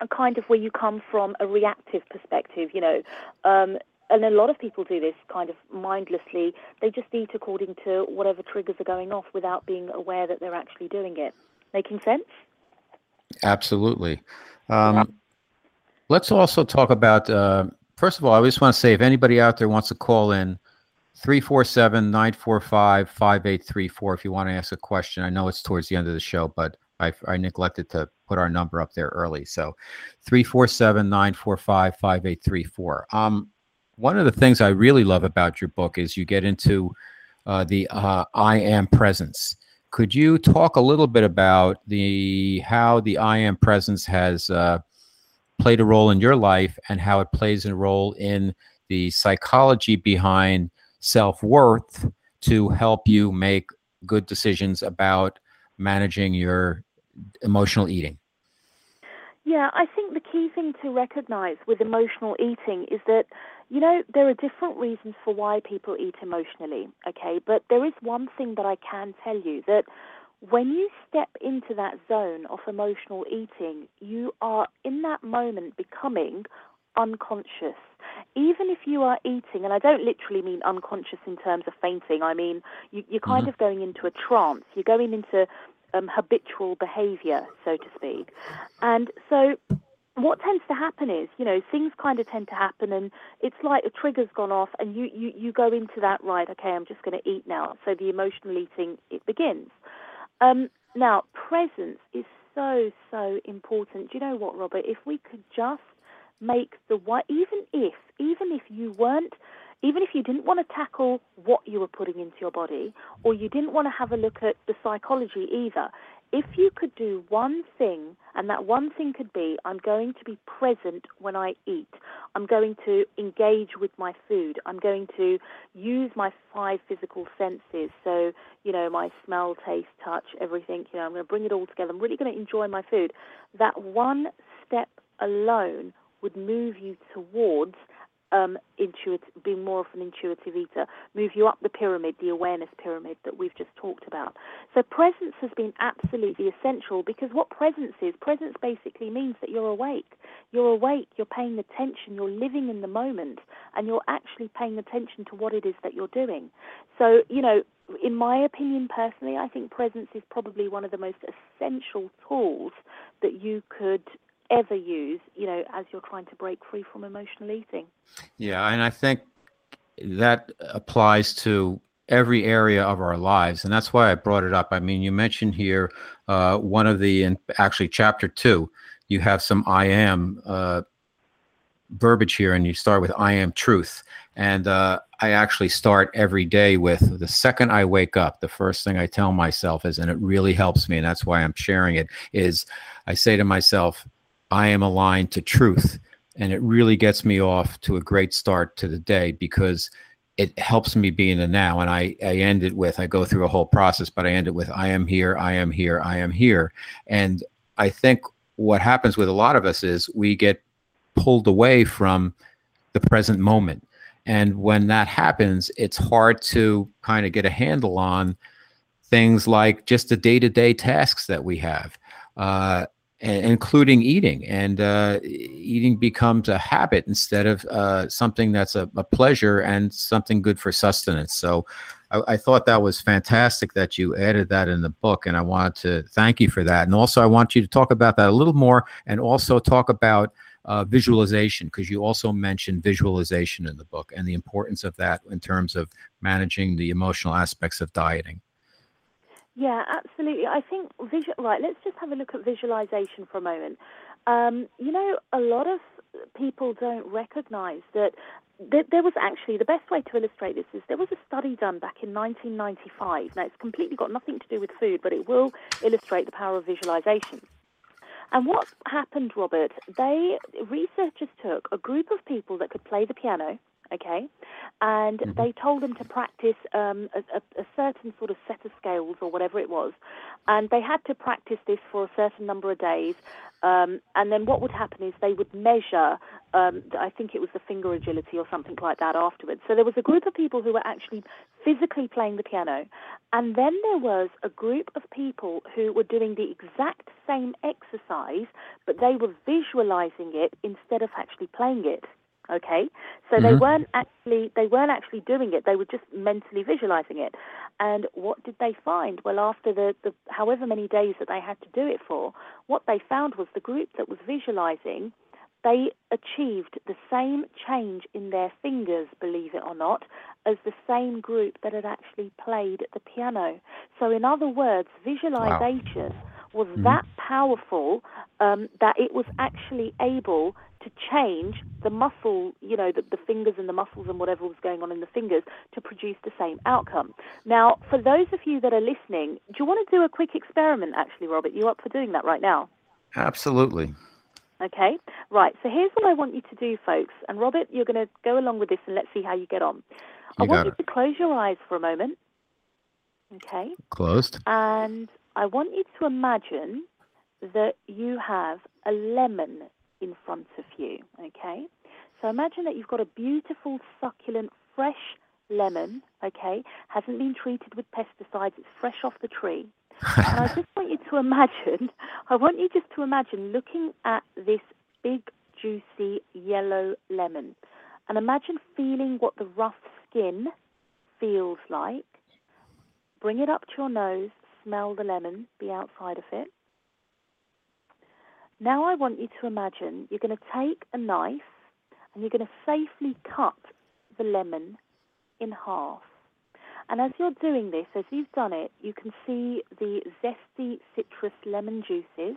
a kind of where you come from a reactive perspective, you know. Um, and a lot of people do this kind of mindlessly. They just eat according to whatever triggers are going off without being aware that they're actually doing it. Making sense? Absolutely. Um, let's also talk about, uh, first of all, I just want to say if anybody out there wants to call in, 347 945 5834 if you want to ask a question. I know it's towards the end of the show, but I, I neglected to put our number up there early. So 347 945 5834. Um, one of the things I really love about your book is you get into uh, the uh, I am presence. Could you talk a little bit about the how the I am presence has uh, played a role in your life and how it plays a role in the psychology behind self worth to help you make good decisions about managing your emotional eating? Yeah, I think the key thing to recognize with emotional eating is that, you know, there are different reasons for why people eat emotionally, okay? But there is one thing that I can tell you that when you step into that zone of emotional eating, you are in that moment becoming unconscious. Even if you are eating, and I don't literally mean unconscious in terms of fainting, I mean you, you're kind Mhm. of going into a trance, you're going into um, habitual behavior, so to speak. And so what tends to happen is, you know, things kind of tend to happen, and it's like a trigger's gone off, and you you you go into that right. Okay, I'm just going to eat now. So the emotional eating it begins. Um, now, presence is so so important. Do you know what, Robert? If we could just make the what, even if even if you weren't even if you didn't want to tackle what you were putting into your body or you didn't want to have a look at the psychology either, if you could do one thing, and that one thing could be, I'm going to be present when I eat. I'm going to engage with my food. I'm going to use my five physical senses. So, you know, my smell, taste, touch, everything. You know, I'm going to bring it all together. I'm really going to enjoy my food. That one step alone would move you towards um, intuitive, being more of an intuitive eater, move you up the pyramid, the awareness pyramid that we've just talked about. So presence has been absolutely essential because what presence is, presence basically means that you're awake. You're awake, you're paying attention, you're living in the moment, and you're actually paying attention to what it is that you're doing. So, you know, in my opinion personally, I think presence is probably one of the most essential tools that you could ever use, you know, as you're trying to break free from emotional eating. Yeah, and I think that applies to every area of our lives, and that's why I brought it up. I mean, you mentioned here uh, one of the, in actually chapter two, you have some I am uh, verbiage here, and you start with I am truth. And uh, I actually start every day with the second I wake up, the first thing I tell myself is, and it really helps me, and that's why I'm sharing it, is I say to myself, I am aligned to truth. And it really gets me off to a great start to the day because it helps me be in the now. And I, I end it with, I go through a whole process, but I end it with, I am here, I am here, I am here. And I think what happens with a lot of us is we get pulled away from the present moment. And when that happens, it's hard to kind of get a handle on things like just the day to day tasks that we have. Uh, including eating. And uh, eating becomes a habit instead of uh, something that's a, a, pleasure and something good for sustenance. So I, I, thought that was fantastic that you added that in the book. And I wanted to thank you for that. And also, I want you to talk about that a little more and also talk about. Uh, visualization, because you also mentioned visualization in the book and the importance of that in terms of managing the emotional aspects of dieting. Yeah, absolutely. I think visual. Right, let's just have a look at visualization for a moment. Um, you know, a lot of people don't recognise that there was actually the best way to illustrate this is there was a study done back in 1995. Now, it's completely got nothing to do with food, but it will illustrate the power of visualization. And what happened, Robert? They researchers took a group of people that could play the piano okay? And mm-hmm. they told them to practice um, a, a, a, certain sort of set of scales or whatever it was. And they had to practice this for a certain number of days. Um, and then what would happen is they would measure, um, I think it was the finger agility or something like that afterwards. So there was a group of people who were actually physically playing the piano. And then there was a group of people who were doing the exact same exercise, but they were visualizing it instead of actually playing it. Okay, so mm-hmm. they weren't actually they weren't actually doing it; they were just mentally visualizing it. And what did they find? Well, after the, the however many days that they had to do it for, what they found was the group that was visualizing, they achieved the same change in their fingers, believe it or not, as the same group that had actually played the piano. So, in other words, visualization wow. Was mm-hmm. that powerful um, that it was actually able to change the muscle, you know, the, the fingers and the muscles and whatever was going on in the fingers to produce the same outcome. Now, for those of you that are listening, do you want to do a quick experiment, actually, Robert? You up for doing that right now? Absolutely. Okay, right. So here's what I want you to do, folks. And Robert, you're going to go along with this and let's see how you get on. You I want you to close your eyes for a moment. Okay. Closed. And I want you to imagine that you have a lemon in front of you. Okay, so imagine that you've got a beautiful, succulent, fresh lemon. Okay, hasn't been treated with pesticides. It's fresh off the tree. <laughs> and I just want you to imagine. I want you just to imagine looking at this big, juicy yellow lemon, and imagine feeling what the rough skin feels like. Bring it up to your nose. Smell the lemon. Be outside of it. Now I want you to imagine you're going to take a knife and you're going to safely cut the lemon in half. And as you're doing this, as you've done it, you can see the zesty citrus lemon juices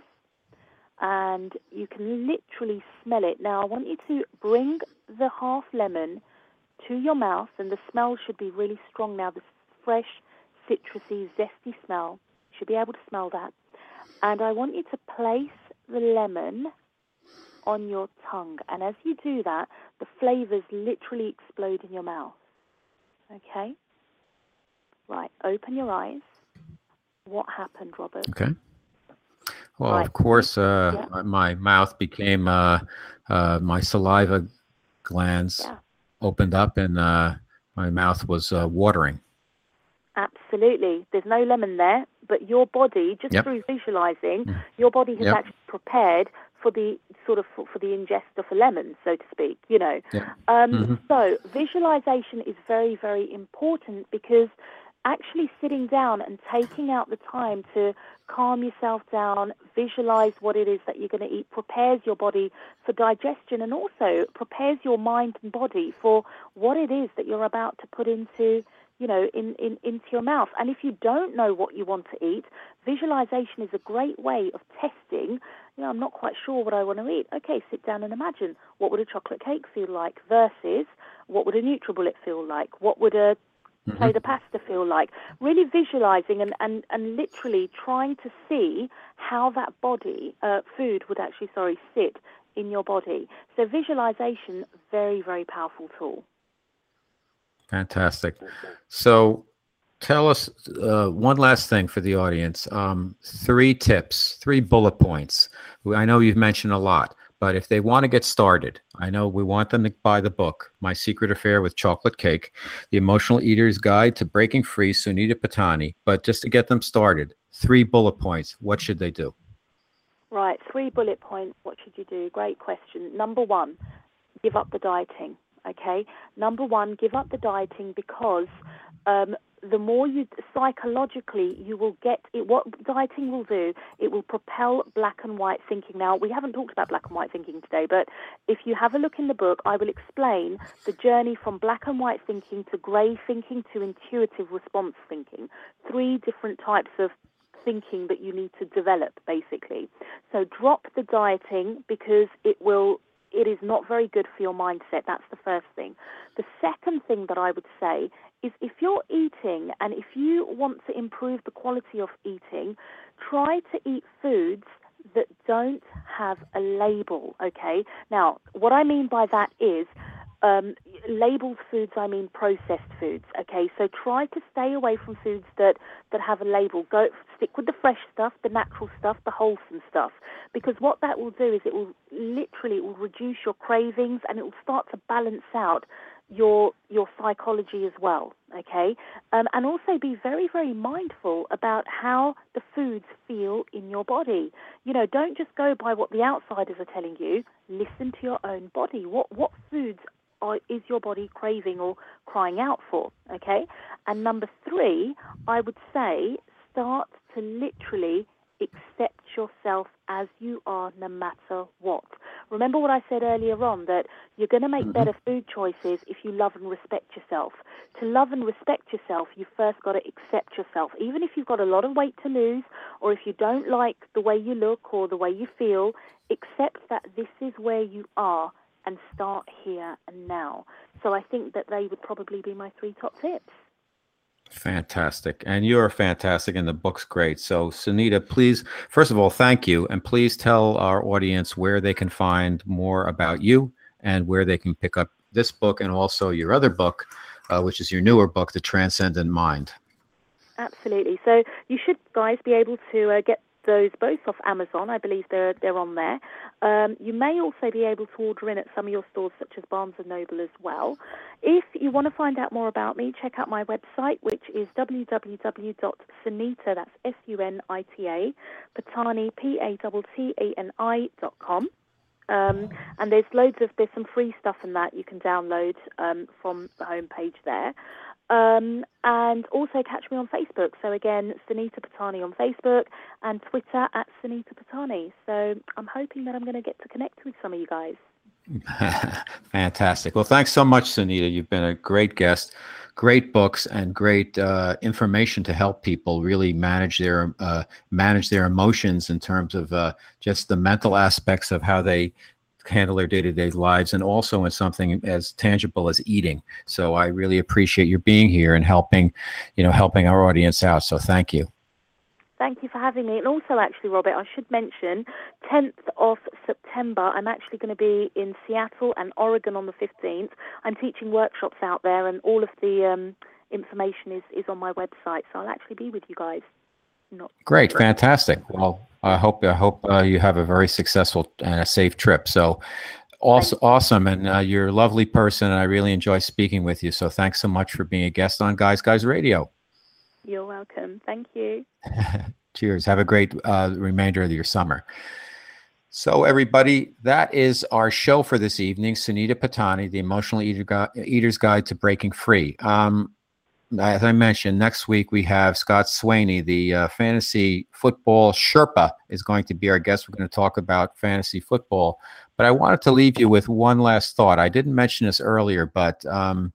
and you can literally smell it. Now, I want you to bring the half lemon to your mouth, and the smell should be really strong now. This fresh, citrusy, zesty smell. You should be able to smell that. And I want you to place the lemon on your tongue. And as you do that, the flavors literally explode in your mouth. Okay? Right, open your eyes. What happened, Robert? Okay. Well, Right. of course, uh, Yeah. my, mouth became, uh, uh, my saliva glands Yeah. opened up and uh, my mouth was uh, watering. Absolutely. There's no lemon there, but your body, just Yep. through visualizing, Mm. your body has Yep. actually prepared for the sort of for, for the ingest of a lemon, so to speak. You know. Yeah. Um, Mhm. So visualization is very, very important because actually sitting down and taking out the time to calm yourself down, visualize what it is that you're going to eat, prepares your body for digestion and also prepares your mind and body for what it is that you're about to put into you know, in, in, into your mouth. And if you don't know what you want to eat, visualization is a great way of testing. You know, I'm not quite sure what I want to eat. Okay, sit down and imagine what would a chocolate cake feel like versus what would a NutriBullet feel like? What would a plate of pasta feel like? Really visualizing and, and, and literally trying to see how that body, uh, food would actually, sorry, sit in your body. So visualization, very, very powerful tool. Fantastic. So tell us uh, one last thing for the audience. Um, three tips, three bullet points. I know you've mentioned a lot, but if they want to get started, I know we want them to buy the book, My Secret Affair with Chocolate Cake, The Emotional Eater's Guide to Breaking Free, Sunita Pattani. But just to get them started, three bullet points. What should they do? Right, three bullet points. What should you do? Great question. Number one, give up the dieting. Okay. Number one, give up the dieting because um, the more you psychologically you will get it. What dieting will do, it will propel black and white thinking. Now we haven't talked about black and white thinking today, but if you have a look in the book, I will explain the journey from black and white thinking to grey thinking to intuitive response thinking. Three different types of thinking that you need to develop basically. So drop the dieting because it will it is not very good for your mindset. That's the first thing. The second thing that I would say is if you're eating and if you want to improve the quality of eating, try to eat foods that don't have a label, okay? Now, what I mean by that is um, labeled foods, I mean processed foods. Okay, so try to stay away from foods that that have a label. Go stick with the fresh stuff, the natural stuff, the wholesome stuff, because what that will do is it will literally it will reduce your cravings and it will start to balance out your your psychology as well. Okay, um, and also be very very mindful about how the foods feel in your body. You know, don't just go by what the outsiders are telling you. Listen to your own body. What what foods are, is your body craving or crying out for? Okay. And number three, I would say start to literally accept yourself as you are no matter what. Remember what I said earlier on that you're going to make mm-hmm. better food choices if you love and respect yourself. To love and respect yourself, you first got to accept yourself. Even if you've got a lot of weight to lose or if you don't like the way you look or the way you feel, accept that this is where you are and start here and now. So I think that they would probably be my three top tips. Fantastic. And you're fantastic, and the book's great. So, Sunita, please, first of all, thank you. And please tell our audience where they can find more about you and where they can pick up this book and also your other book, uh, which is your newer book, The Transcendent Mind. Absolutely. So you should, guys, be able to uh, get those both off Amazon. I believe they're they're on there. Um, you may also be able to order in at some of your stores, such as Barnes and Noble, as well. If you want to find out more about me, check out my website, which is www.sunita. That's S-U-N-I-T-A, Pattani, P-A-T-T-A-N-I dot com. Um, and there's loads of there's some free stuff in that you can download um, from the homepage there. Um, and also catch me on Facebook. So again, Sunita Pattani on Facebook and Twitter at Sunita Pattani. So I'm hoping that I'm going to get to connect with some of you guys. <laughs> Fantastic. Well, thanks so much, Sunita. You've been a great guest, great books, and great uh, information to help people really manage their uh, manage their emotions in terms of uh, just the mental aspects of how they handle their day-to-day lives and also in something as tangible as eating so i really appreciate your being here and helping you know helping our audience out so thank you Thank you for having me. And also, actually, Robert, I should mention 10th of September, I'm actually going to be in Seattle and Oregon on the 15th. I'm teaching workshops out there, and all of the um, information is, is on my website. So I'll actually be with you guys. Not Great, fantastic. Well, I hope I hope uh, you have a very successful and a safe trip. So, also awesome, and uh, you're a lovely person, and I really enjoy speaking with you. So, thanks so much for being a guest on Guys Guys Radio. You're welcome. Thank you. <laughs> Cheers. Have a great uh, remainder of your summer. So, everybody, that is our show for this evening. Sunita Pattani, the Emotional Eater Eater's Guide to Breaking Free. Um, as I mentioned, next week we have Scott Swaney, the uh, fantasy football Sherpa, is going to be our guest. We're going to talk about fantasy football. But I wanted to leave you with one last thought. I didn't mention this earlier, but um,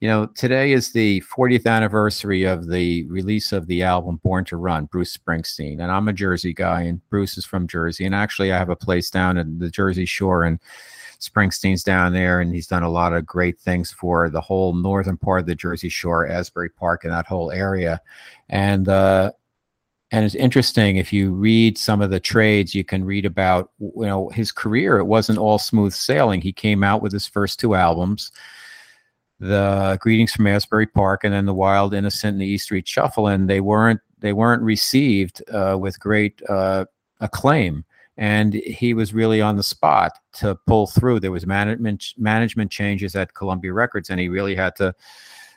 you know, today is the 40th anniversary of the release of the album Born to Run, Bruce Springsteen. And I'm a Jersey guy, and Bruce is from Jersey. And actually, I have a place down in the Jersey Shore, and Springsteen's down there, and he's done a lot of great things for the whole northern part of the Jersey Shore, Asbury Park, and that whole area. And uh, and it's interesting if you read some of the trades, you can read about you know his career. It wasn't all smooth sailing. He came out with his first two albums, the Greetings from Asbury Park, and then the Wild Innocent and the E Street Shuffle, and they weren't they weren't received uh, with great uh, acclaim and he was really on the spot to pull through. There was management management changes at Columbia Records, and he really had to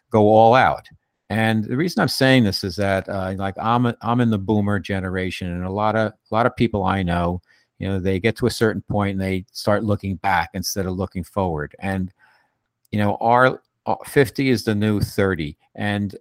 go all out. And the reason I'm saying this is that, uh, like, I'm a, I'm in the boomer generation, and a lot of a lot of people I know, you know, they get to a certain point and they start looking back instead of looking forward. And you know, our uh, 50 is the new 30, and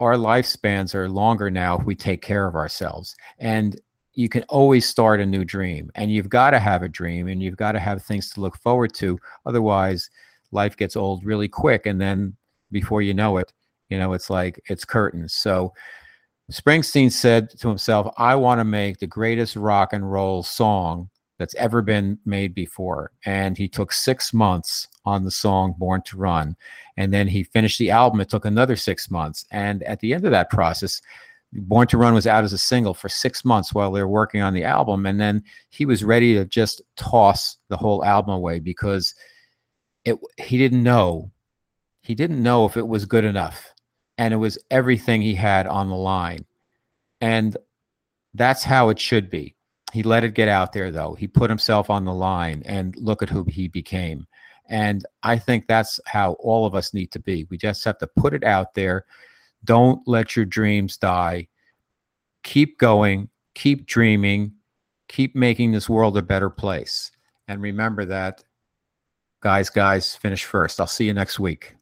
our lifespans are longer now if we take care of ourselves. And you can always start a new dream and you've got to have a dream and you've got to have things to look forward to otherwise life gets old really quick and then before you know it you know it's like it's curtains. So springsteen said to himself i want to make the greatest rock and roll song that's ever been made before and he took six months on the song born to run and then he finished the album it took another six months and at the end of that process Born to Run was out as a single for six months while they were working on the album. And then he was ready to just toss the whole album away because it he didn't know. He didn't know if it was good enough. And it was everything he had on the line. And that's how it should be. He let it get out there though. He put himself on the line and look at who he became. And I think that's how all of us need to be. We just have to put it out there don't let your dreams die. Keep going, keep dreaming, keep making this world a better place. And remember that, guys, guys, finish first. I'll see you next week.